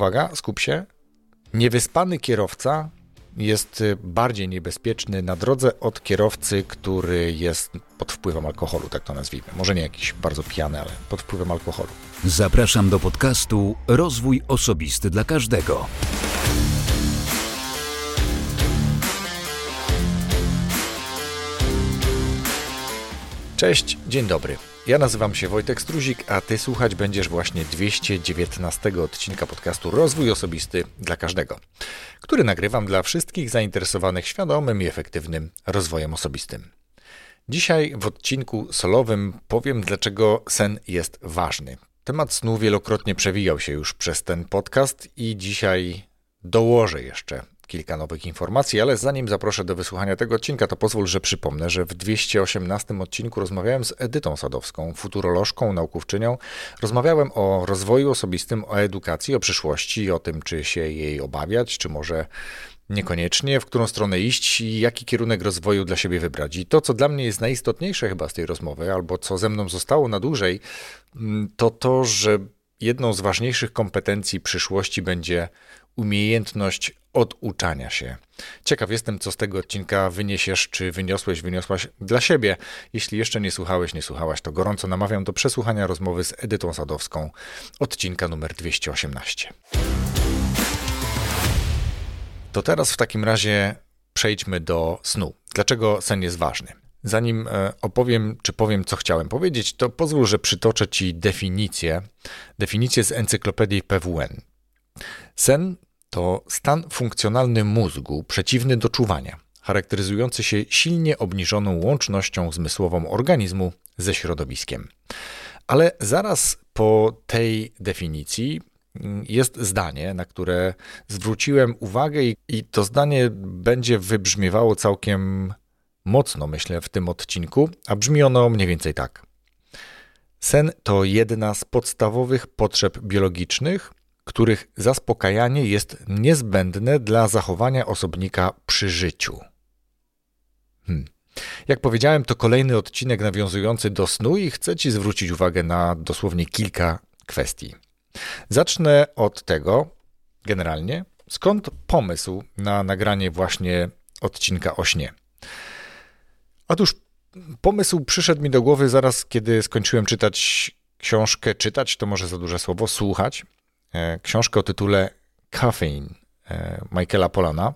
uwaga, skup się, niewyspany kierowca jest bardziej niebezpieczny na drodze od kierowcy, który jest pod wpływem alkoholu, tak to nazwijmy. Może nie jakiś bardzo pijany, ale pod wpływem alkoholu. Zapraszam do podcastu Rozwój Osobisty dla Każdego. Cześć, dzień dobry. Ja nazywam się Wojtek Struzik, a ty słuchać będziesz właśnie 219 odcinka podcastu Rozwój Osobisty dla Każdego, który nagrywam dla wszystkich zainteresowanych świadomym i efektywnym rozwojem osobistym. Dzisiaj w odcinku solowym powiem, dlaczego sen jest ważny. Temat snu wielokrotnie przewijał się już przez ten podcast i dzisiaj dołożę jeszcze kilka nowych informacji, ale zanim zaproszę do wysłuchania tego odcinka, to pozwól, że przypomnę, że w 218 odcinku rozmawiałem z Edytą Sadowską, futurolożką, naukowczynią. Rozmawiałem o rozwoju osobistym, o edukacji, o przyszłości, o tym, czy się jej obawiać, czy może niekoniecznie, w którą stronę iść i jaki kierunek rozwoju dla siebie wybrać. I to, co dla mnie jest najistotniejsze chyba z tej rozmowy, albo co ze mną zostało na dłużej, mm, to to, że jedną z ważniejszych kompetencji przyszłości będzie umiejętność oduczania się. Ciekaw jestem, co z tego odcinka wyniesiesz, czy wyniosłeś, wyniosłaś dla siebie. Jeśli jeszcze nie słuchałeś, nie słuchałaś, to gorąco namawiam do przesłuchania rozmowy z Edytą Sadowską, odcinka numer 218. To teraz w takim razie przejdźmy do snu. Dlaczego sen jest ważny? Zanim e, opowiem, czy powiem, co chciałem powiedzieć, to pozwól, że przytoczę Ci definicję, definicję z encyklopedii PWN. Sen to stan funkcjonalny mózgu przeciwny do czuwania, charakteryzujący się silnie obniżoną łącznością zmysłową organizmu ze środowiskiem. Ale zaraz po tej definicji mm, jest zdanie, na które zwróciłem uwagę, i, i to zdanie będzie wybrzmiewało całkiem mocno, myślę, w tym odcinku, a brzmi ono mniej więcej tak. Sen to jedna z podstawowych potrzeb biologicznych, których zaspokajanie jest niezbędne dla zachowania osobnika przy życiu. Hmm. Jak powiedziałem, to kolejny odcinek nawiązujący do snu i chcę Ci zwrócić uwagę na dosłownie kilka kwestii. Zacznę od tego, generalnie, skąd pomysł na nagranie właśnie odcinka o śnie. Otóż pomysł przyszedł mi do głowy zaraz, kiedy skończyłem czytać książkę. Czytać to może za duże słowo, słuchać książkę o tytule Caffeine e, Michaela Polana.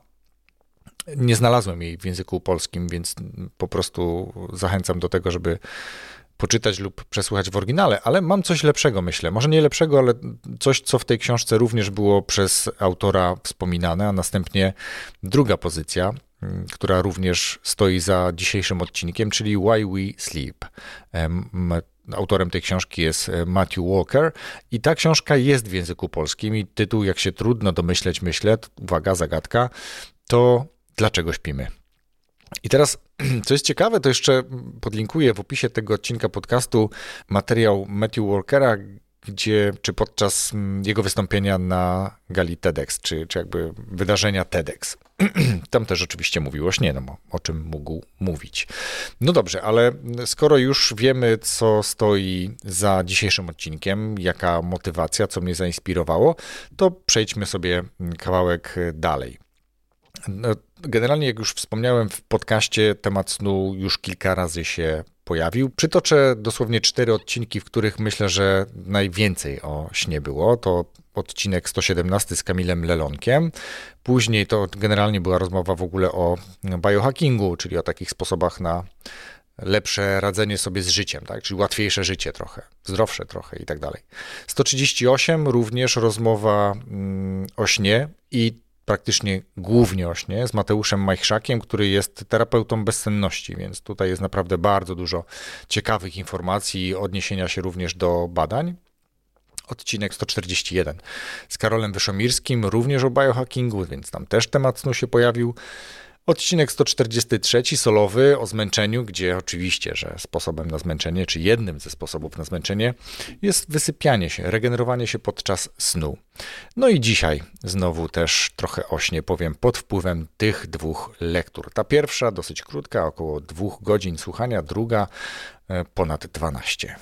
Nie znalazłem jej w języku polskim, więc po prostu zachęcam do tego, żeby poczytać lub przesłuchać w oryginale, ale mam coś lepszego, myślę. Może nie lepszego, ale coś, co w tej książce również było przez autora wspominane, a następnie druga pozycja, która również stoi za dzisiejszym odcinkiem, czyli Why We Sleep. Autorem tej książki jest e, Matthew Walker i ta książka jest w języku polskim i tytuł, jak się trudno domyśleć, myślę, uwaga, zagadka, to dlaczego śpimy? I teraz, co jest ciekawe, to jeszcze podlinkuję w opisie tego odcinka podcastu materiał Matthew Walkera, gdzie, czy podczas mm, jego wystąpienia na gali TEDx, czy, czy jakby wydarzenia TEDx. Tam też oczywiście mówił o śnie, no, o czym mógł mówić. No dobrze, ale skoro już wiemy, co stoi za dzisiejszym odcinkiem, jaka motywacja, co mnie zainspirowało, to przejdźmy sobie kawałek dalej. No, generalnie, jak już wspomniałem w podcaście, temat snu już kilka razy się pojawił. Przytoczę dosłownie cztery odcinki, w których myślę, że najwięcej o śnie było. To odcinek 117 z Kamilem Lelonkiem. Później to generalnie była rozmowa w ogóle o biohackingu, czyli o takich sposobach na lepsze radzenie sobie z życiem, tak? czyli łatwiejsze życie trochę, zdrowsze trochę i tak dalej. 138 również rozmowa mm, o śnie i praktycznie głównie o śnie z Mateuszem Majchrzakiem, który jest terapeutą bezsenności, więc tutaj jest naprawdę bardzo dużo ciekawych informacji odniesienia się również do badań. Odcinek 141 z Karolem Wyszomirskim, również o biohackingu, więc tam też temat snu się pojawił. Odcinek 143, solowy o zmęczeniu, gdzie oczywiście, że sposobem na zmęczenie, czy jednym ze sposobów na zmęczenie jest wysypianie się, regenerowanie się podczas snu. No i dzisiaj znowu też trochę ośnie powiem pod wpływem tych dwóch lektur. Ta pierwsza dosyć krótka, około dwóch godzin słuchania, druga e, ponad 12.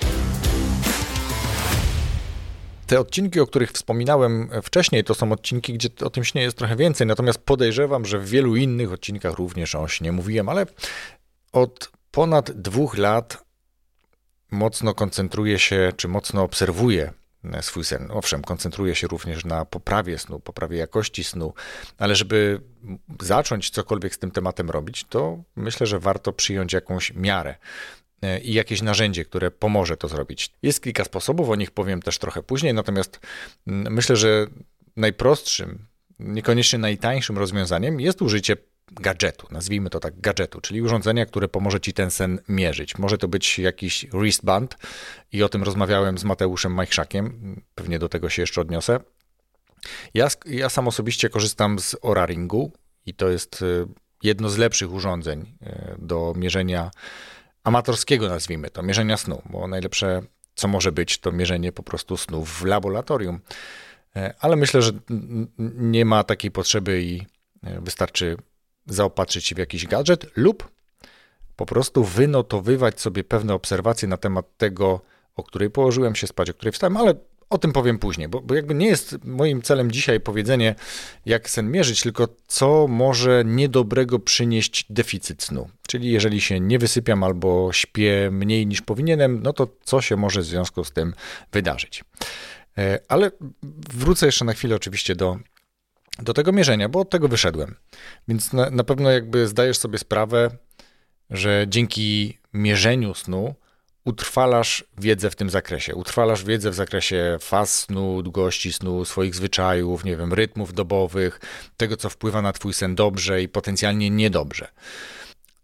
Te odcinki, o których wspominałem wcześniej, to są odcinki, gdzie o tym śnie jest trochę więcej, natomiast podejrzewam, że w wielu innych odcinkach również o śnie mówiłem, ale od ponad dwóch lat mocno koncentruję się, czy mocno obserwuję swój sen. Owszem, koncentruję się również na poprawie snu, poprawie jakości snu, ale żeby zacząć cokolwiek z tym tematem robić, to myślę, że warto przyjąć jakąś miarę i jakieś narzędzie, które pomoże to zrobić. Jest kilka sposobów, o nich powiem też trochę później, natomiast mm, myślę, że najprostszym, niekoniecznie najtańszym rozwiązaniem jest użycie gadżetu, nazwijmy to tak gadżetu, czyli urządzenia, które pomoże ci ten sen mierzyć. Może to być jakiś wristband i o tym rozmawiałem z Mateuszem Majczakiem, pewnie do tego się jeszcze odniosę. Ja, ja sam osobiście korzystam z Oraringu i to jest y, jedno z lepszych urządzeń y, do mierzenia amatorskiego, nazwijmy to, mierzenia snu, bo najlepsze, co może być, to mierzenie po prostu snu w laboratorium. E, ale myślę, że nie ma takiej potrzeby i e, wystarczy zaopatrzyć się w jakiś gadżet lub po prostu wynotowywać sobie pewne obserwacje na temat tego, o której położyłem się spać, o której wstałem, ale o tym powiem później, bo, bo jakby nie jest moim celem dzisiaj powiedzenie, jak sen mierzyć, tylko co może niedobrego przynieść deficyt snu. Czyli jeżeli się nie wysypiam albo śpię mniej niż powinienem, no to co się może w związku z tym wydarzyć. E, ale wrócę jeszcze na chwilę oczywiście do do tego mierzenia, bo od tego wyszedłem. Więc na, na pewno jakby zdajesz sobie sprawę, że dzięki mierzeniu snu utrwalasz wiedzę w tym zakresie. Utrwalasz wiedzę w zakresie faz snu, długości snu, swoich zwyczajów, nie wiem, rytmów dobowych, tego, co wpływa na twój sen dobrze i potencjalnie niedobrze.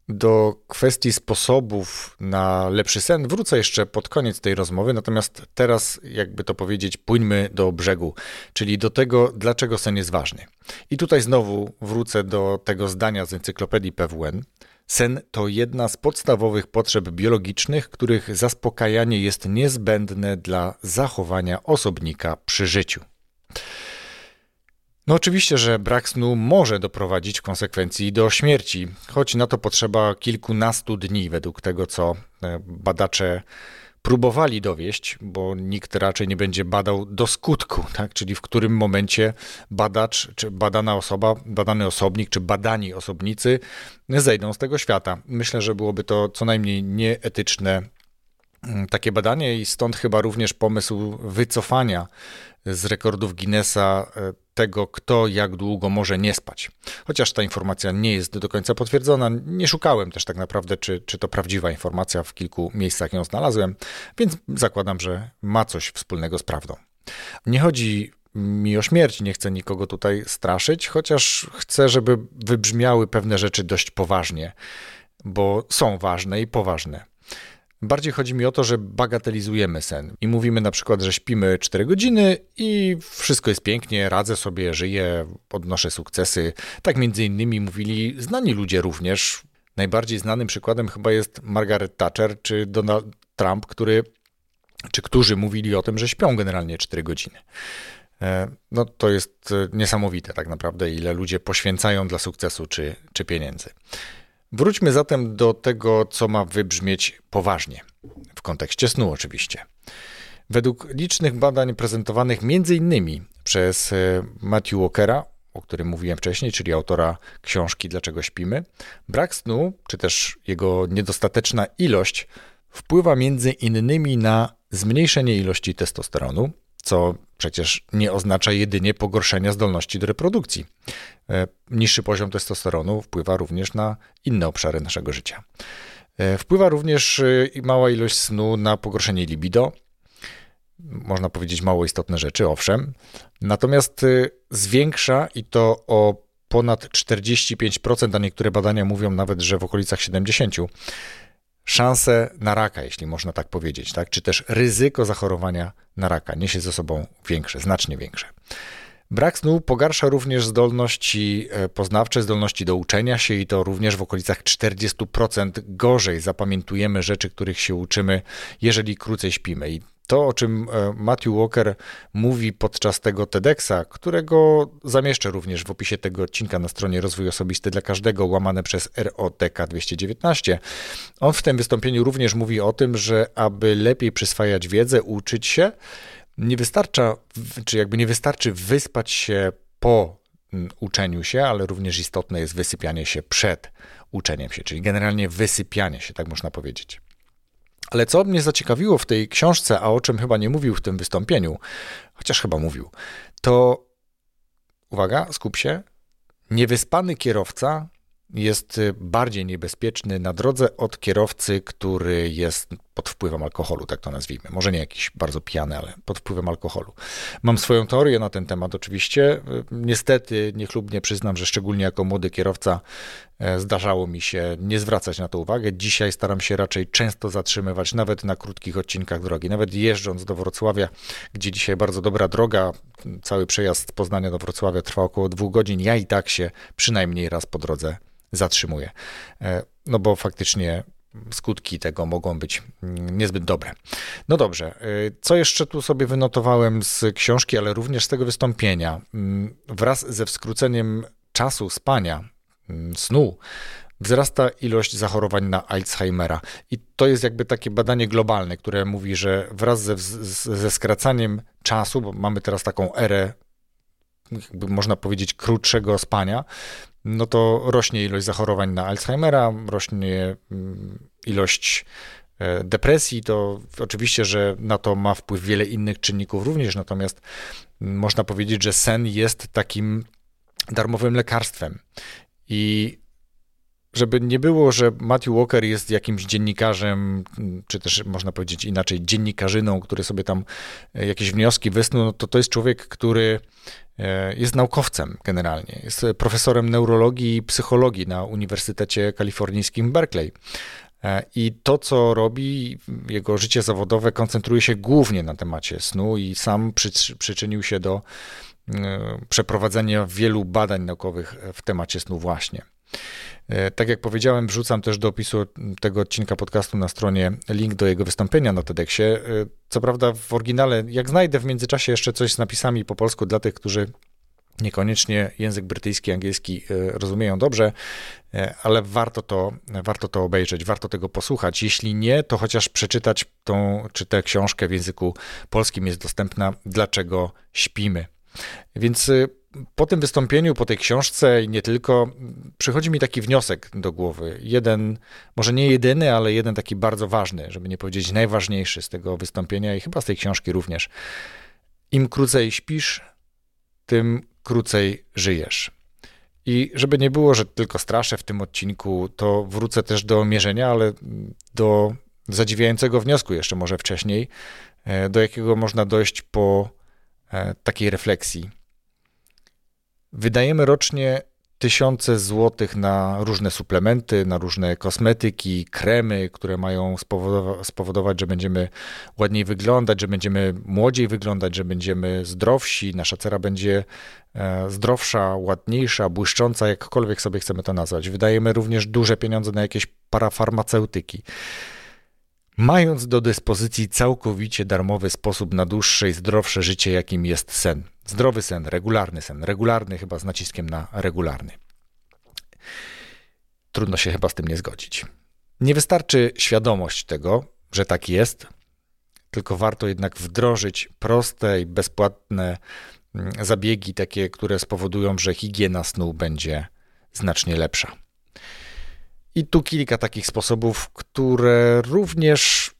Do kwestii sposobów na lepszy sen wrócę jeszcze pod koniec tej rozmowy, natomiast teraz, jakby to powiedzieć, pójdźmy do brzegu, czyli do tego, dlaczego sen jest ważny. I tutaj znowu wrócę do tego zdania z encyklopedii PWN. Sen to jedna z podstawowych potrzeb biologicznych, których zaspokajanie jest niezbędne dla zachowania osobnika przy życiu. No oczywiście, że brak snu może doprowadzić w konsekwencji do śmierci, choć na to potrzeba kilkunastu dni według tego, co e, badacze próbowali dowieść, bo nikt raczej nie będzie badał do skutku, tak? czyli w którym momencie badacz, czy badana osoba, badany osobnik, czy badani osobnicy zejdą z tego świata. Myślę, że byłoby to co najmniej nieetyczne takie badanie i stąd chyba również pomysł wycofania z rekordów Guinnessa e, tego, kto jak długo może nie spać. Chociaż ta informacja nie jest do końca potwierdzona, nie szukałem też tak naprawdę, czy, czy to prawdziwa informacja, w kilku miejscach ją znalazłem, więc zakładam, że ma coś wspólnego z prawdą. Nie chodzi mi o śmierć, nie chcę nikogo tutaj straszyć, chociaż chcę, żeby wybrzmiały pewne rzeczy dość poważnie, bo są ważne i poważne. Bardziej chodzi mi o to, że bagatelizujemy sen i mówimy na przykład, że śpimy 4 godziny i wszystko jest pięknie, radzę sobie, żyję, odnoszę sukcesy. Tak między innymi mówili znani ludzie również. Najbardziej znanym przykładem chyba jest Margaret Thatcher czy Donald Trump, który, czy którzy mówili o tym, że śpią generalnie 4 godziny. E, no to jest niesamowite tak naprawdę, ile ludzie poświęcają dla sukcesu czy, czy pieniędzy. Wróćmy zatem do tego, co ma wybrzmieć poważnie, w kontekście snu oczywiście. Według licznych badań prezentowanych m.in. przez e, Matthew Walkera, o którym mówiłem wcześniej, czyli autora książki Dlaczego śpimy, brak snu, czy też jego niedostateczna ilość wpływa między innymi na zmniejszenie ilości testosteronu, co przecież nie oznacza jedynie pogorszenia zdolności do reprodukcji. E, niższy poziom testosteronu wpływa również na inne obszary naszego życia. E, wpływa również e, mała ilość snu na pogorszenie libido. Można powiedzieć mało istotne rzeczy, owszem. Natomiast zwiększa i to o ponad 45%, a niektóre badania mówią nawet, że w okolicach 70%, szanse na raka, jeśli można tak powiedzieć, tak? czy też ryzyko zachorowania na raka niesie ze sobą większe, znacznie większe. Brak snu pogarsza również zdolności e, poznawcze, zdolności do uczenia się i to również w okolicach 40% gorzej zapamiętujemy rzeczy, których się uczymy, jeżeli krócej śpimy. I to, o czym e, Matthew Walker mówi podczas tego TEDxa, którego zamieszczę również w opisie tego odcinka na stronie Rozwój Osobisty dla Każdego, łamane przez ROTK 219. On w tym wystąpieniu również mówi o tym, że aby lepiej przyswajać wiedzę, uczyć się, nie wystarcza, czy jakby nie wystarczy wyspać się po uczeniu się, ale również istotne jest wysypianie się przed uczeniem się, czyli generalnie wysypianie się, tak można powiedzieć. Ale co mnie zaciekawiło w tej książce, a o czym chyba nie mówił w tym wystąpieniu, chociaż chyba mówił, to uwaga, skup się, niewyspany kierowca jest bardziej niebezpieczny na drodze od kierowcy, który jest pod wpływem alkoholu, tak to nazwijmy. Może nie jakiś bardzo pijany, ale pod wpływem alkoholu. Mam swoją teorię na ten temat oczywiście. Niestety niechlubnie przyznam, że szczególnie jako młody kierowca e, zdarzało mi się nie zwracać na to uwagę. Dzisiaj staram się raczej często zatrzymywać, nawet na krótkich odcinkach drogi. Nawet jeżdżąc do Wrocławia, gdzie dzisiaj bardzo dobra droga, cały przejazd z Poznania do Wrocławia trwa około dwóch godzin, ja i tak się przynajmniej raz po drodze zatrzymuje. E, no bo faktycznie skutki tego mogą być niezbyt dobre. No dobrze, e, co jeszcze tu sobie wynotowałem z książki, ale również z tego wystąpienia? Mm, wraz ze skróceniem czasu spania, mm, snu, wzrasta ilość zachorowań na Alzheimera. I to jest jakby takie badanie globalne, które mówi, że wraz ze, ze skracaniem czasu, bo mamy teraz taką erę, można powiedzieć, krótszego spania, no to rośnie ilość zachorowań na Alzheimera, rośnie mm, ilość e, depresji, to oczywiście, że na to ma wpływ wiele innych czynników również, natomiast mm, można powiedzieć, że sen jest takim darmowym lekarstwem. I żeby nie było, że Matthew Walker jest jakimś dziennikarzem, czy też można powiedzieć inaczej, dziennikarzyną, który sobie tam e, jakieś wnioski wysnuł, no to to jest człowiek, który e, jest naukowcem generalnie. Jest profesorem neurologii i psychologii na Uniwersytecie Kalifornijskim Berkeley. E, I to, co robi, jego życie zawodowe koncentruje się głównie na temacie snu i sam przy, przyczynił się do przeprowadzenia wielu badań naukowych w temacie snu właśnie. E, tak jak powiedziałem, wrzucam też do opisu tego odcinka podcastu na stronie link do jego wystąpienia na TEDxie. E, co prawda w oryginale, jak znajdę w międzyczasie jeszcze coś z napisami po polsku dla tych, którzy niekoniecznie język brytyjski, angielski e, rozumieją dobrze, ale warto to, warto to obejrzeć, warto tego posłuchać. Jeśli nie, to chociaż przeczytać tą, czy tę książkę w języku polskim jest dostępna, dlaczego śpimy. Więc po tym wystąpieniu, po tej książce i nie tylko, przychodzi mi taki wniosek do głowy. Jeden, może nie jedyny, ale jeden taki bardzo ważny, żeby nie powiedzieć najważniejszy z tego wystąpienia i chyba z tej książki również. Im krócej śpisz, tym krócej żyjesz. I żeby nie było, że tylko straszę w tym odcinku, to wrócę też do mierzenia, ale do zadziwiającego wniosku jeszcze może wcześniej, e, do jakiego można dojść po takiej refleksji Wydajemy rocznie tysiące złotych na różne suplementy, na różne kosmetyki, kremy, które mają spowodować, że będziemy ładniej wyglądać, że będziemy młodziej wyglądać, że będziemy zdrowsi, nasza cera będzie e, zdrowsza, ładniejsza, błyszcząca, jakkolwiek sobie chcemy to nazwać. Wydajemy również duże pieniądze na jakieś parafarmaceutyki. Mając do dyspozycji całkowicie darmowy sposób na dłuższe i zdrowsze życie, jakim jest sen. Zdrowy sen, regularny sen, regularny chyba z naciskiem na regularny. Trudno się chyba z tym nie zgodzić. Nie wystarczy świadomość tego, że tak jest, tylko warto jednak wdrożyć proste i bezpłatne mm, zabiegi, takie, które spowodują, że higiena snu będzie znacznie lepsza. I tu kilka takich sposobów, które również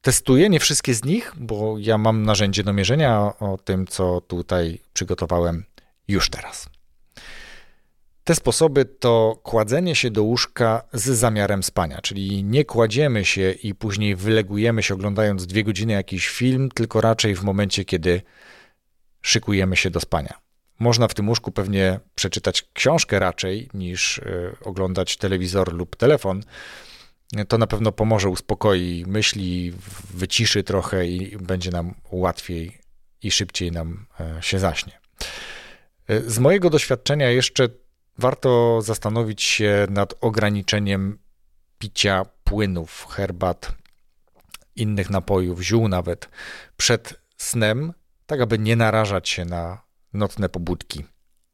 testuję, nie wszystkie z nich, bo ja mam narzędzie do mierzenia o tym, co tutaj przygotowałem już teraz. Te sposoby to kładzenie się do łóżka z zamiarem spania, czyli nie kładziemy się i później wylegujemy się oglądając dwie godziny jakiś film, tylko raczej w momencie, kiedy szykujemy się do spania. Można w tym łóżku pewnie przeczytać książkę raczej niż y, oglądać telewizor lub telefon. To na pewno pomoże, uspokoi myśli, wyciszy trochę i będzie nam łatwiej i szybciej nam e, się zaśnie. Y, z mojego doświadczenia jeszcze warto zastanowić się nad ograniczeniem picia płynów, herbat, innych napojów, ziół nawet przed snem, tak aby nie narażać się na nocne pobudki.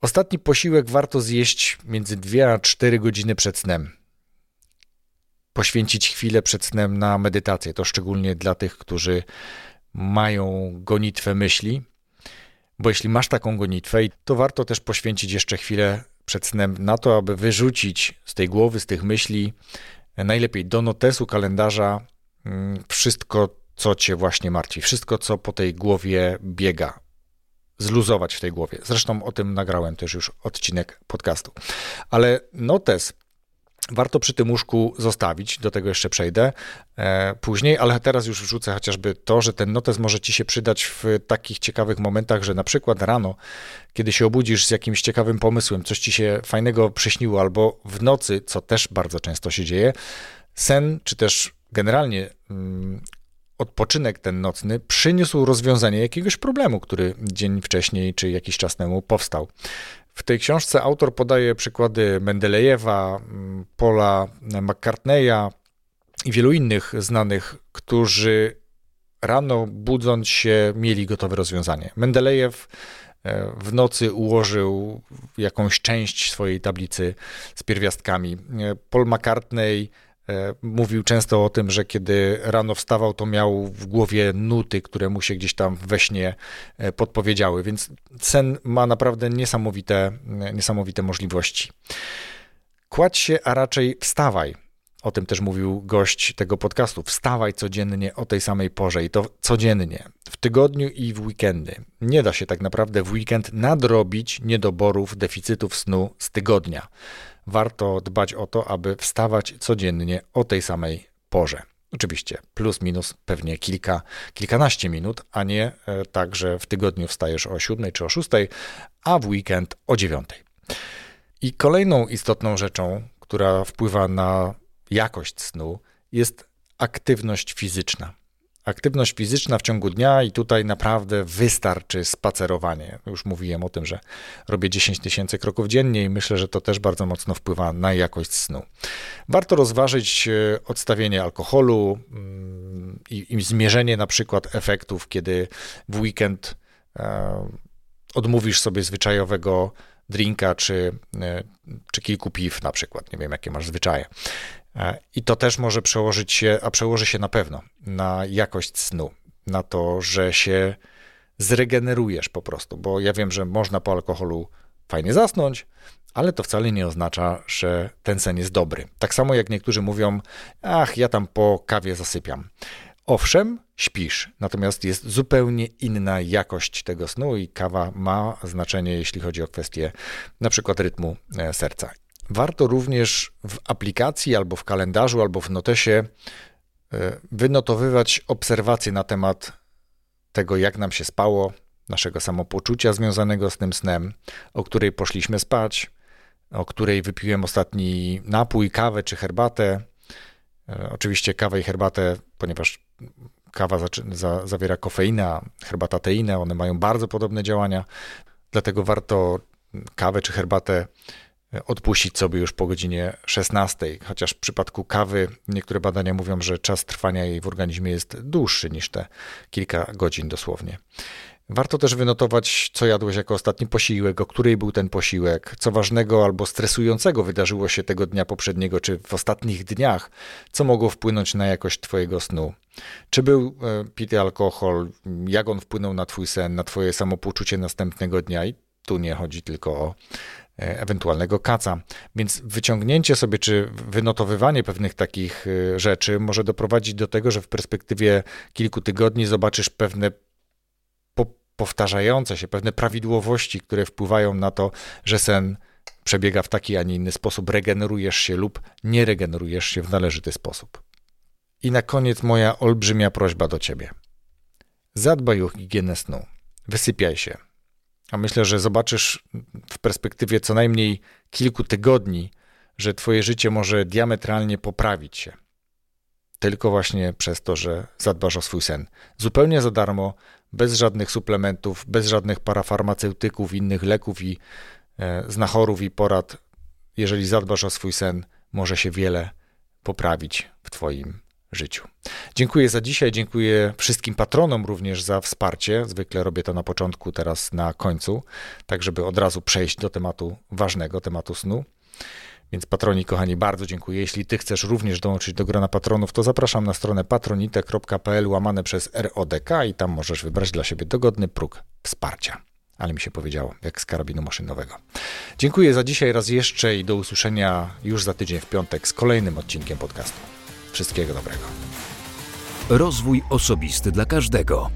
Ostatni posiłek warto zjeść między 2 a 4 godziny przed snem. Poświęcić chwilę przed snem na medytację. To szczególnie dla tych, którzy mają gonitwę myśli, bo jeśli masz taką gonitwę, to warto też poświęcić jeszcze chwilę przed snem na to, aby wyrzucić z tej głowy, z tych myśli, najlepiej do notesu kalendarza mm, wszystko, co cię właśnie martwi, wszystko, co po tej głowie biega. Zluzować w tej głowie. Zresztą o tym nagrałem też już odcinek podcastu. Ale notes warto przy tym łóżku zostawić, do tego jeszcze przejdę e, później, ale teraz już wrzucę chociażby to, że ten notes może ci się przydać w takich ciekawych momentach, że na przykład rano, kiedy się obudzisz z jakimś ciekawym pomysłem, coś ci się fajnego przyśniło, albo w nocy, co też bardzo często się dzieje, sen, czy też generalnie mm, odpoczynek ten nocny przyniósł rozwiązanie jakiegoś problemu, który dzień wcześniej czy jakiś czas temu powstał. W tej książce autor podaje przykłady Mendelejewa, mm, Paula McCartneya i wielu innych znanych, którzy rano budząc się mieli gotowe rozwiązanie. Mendelejew e, w nocy ułożył jakąś część swojej tablicy z pierwiastkami. E, Paul McCartney mówił często o tym, że kiedy rano wstawał, to miał w głowie nuty, które mu się gdzieś tam we śnie e, podpowiedziały, więc sen ma naprawdę niesamowite, e, niesamowite możliwości. Kładź się, a raczej wstawaj. O tym też mówił gość tego podcastu. Wstawaj codziennie o tej samej porze i to codziennie, w tygodniu i w weekendy. Nie da się tak naprawdę w weekend nadrobić niedoborów, deficytów snu z tygodnia warto dbać o to, aby wstawać codziennie o tej samej porze. Oczywiście plus minus pewnie kilka, kilkanaście minut, a nie e, tak, że w tygodniu wstajesz o 7 czy o 6, a w weekend o 9. I kolejną istotną rzeczą, która wpływa na jakość snu, jest aktywność fizyczna aktywność fizyczna w ciągu dnia i tutaj naprawdę wystarczy spacerowanie. Już mówiłem o tym, że robię 10 tysięcy kroków dziennie i myślę, że to też bardzo mocno wpływa na jakość snu. Warto rozważyć e, odstawienie alkoholu mm, i, i zmierzenie na przykład efektów, kiedy w weekend e, odmówisz sobie zwyczajowego drinka czy, e, czy kilku piw na przykład. Nie wiem, jakie masz zwyczaje. E, I to też może przełożyć się, a przełoży się na pewno na jakość snu, na to, że się zregenerujesz po prostu, bo ja wiem, że można po alkoholu fajnie zasnąć, ale to wcale nie oznacza, że ten sen jest dobry. Tak samo jak niektórzy mówią, ach, ja tam po kawie zasypiam. Owszem, śpisz, natomiast jest zupełnie inna jakość tego snu i kawa ma znaczenie, jeśli chodzi o kwestię na przykład rytmu e, serca. Warto również w aplikacji albo w kalendarzu, albo w notesie e, wynotowywać obserwacje na temat tego, jak nam się spało, naszego samopoczucia związanego z tym snem, o której poszliśmy spać, o której wypiłem ostatni napój, kawę czy herbatę. E, oczywiście kawę i herbatę, ponieważ kawa za, za, zawiera kofeinę, herbata teinę, one mają bardzo podobne działania, dlatego warto kawę czy herbatę odpuścić sobie już po godzinie 16, chociaż w przypadku kawy niektóre badania mówią, że czas trwania jej w organizmie jest dłuższy niż te kilka godzin dosłownie. Warto też wynotować, co jadłeś jako ostatni posiłek, o której był ten posiłek, co ważnego albo stresującego wydarzyło się tego dnia poprzedniego, czy w ostatnich dniach, co mogło wpłynąć na jakość Twojego snu. Czy był e, pity alkohol, jak on wpłynął na Twój sen, na Twoje samopoczucie następnego dnia. I tu nie chodzi tylko o ewentualnego kaca. Więc wyciągnięcie sobie czy wynotowywanie pewnych takich e, rzeczy może doprowadzić do tego, że w perspektywie kilku tygodni zobaczysz pewne powtarzające się, pewne prawidłowości, które wpływają na to, że sen przebiega w taki, a nie inny sposób, regenerujesz się lub nie regenerujesz się w należyty sposób. I na koniec moja olbrzymia prośba do ciebie. Zadbaj o higienę snu. Wysypiaj się. A myślę, że zobaczysz w perspektywie co najmniej kilku tygodni, że Twoje życie może diametralnie poprawić się. Tylko właśnie przez to, że zadbasz o swój sen. Zupełnie za darmo, bez żadnych suplementów, bez żadnych parafarmaceutyków, innych leków i e, znachorów i porad. Jeżeli zadbasz o swój sen, może się wiele poprawić w Twoim życiu. Dziękuję za dzisiaj, dziękuję wszystkim patronom również za wsparcie. Zwykle robię to na początku, teraz na końcu, tak żeby od razu przejść do tematu ważnego, tematu snu. Więc patroni, kochani, bardzo dziękuję. Jeśli ty chcesz również dołączyć do grona patronów, to zapraszam na stronę patronite.pl łamane przez RODK i tam możesz wybrać dla siebie dogodny próg wsparcia. Ale mi się powiedziało, jak z karabinu maszynowego. Dziękuję za dzisiaj raz jeszcze i do usłyszenia już za tydzień w piątek z kolejnym odcinkiem podcastu. Wszystkiego dobrego. Rozwój osobisty dla każdego.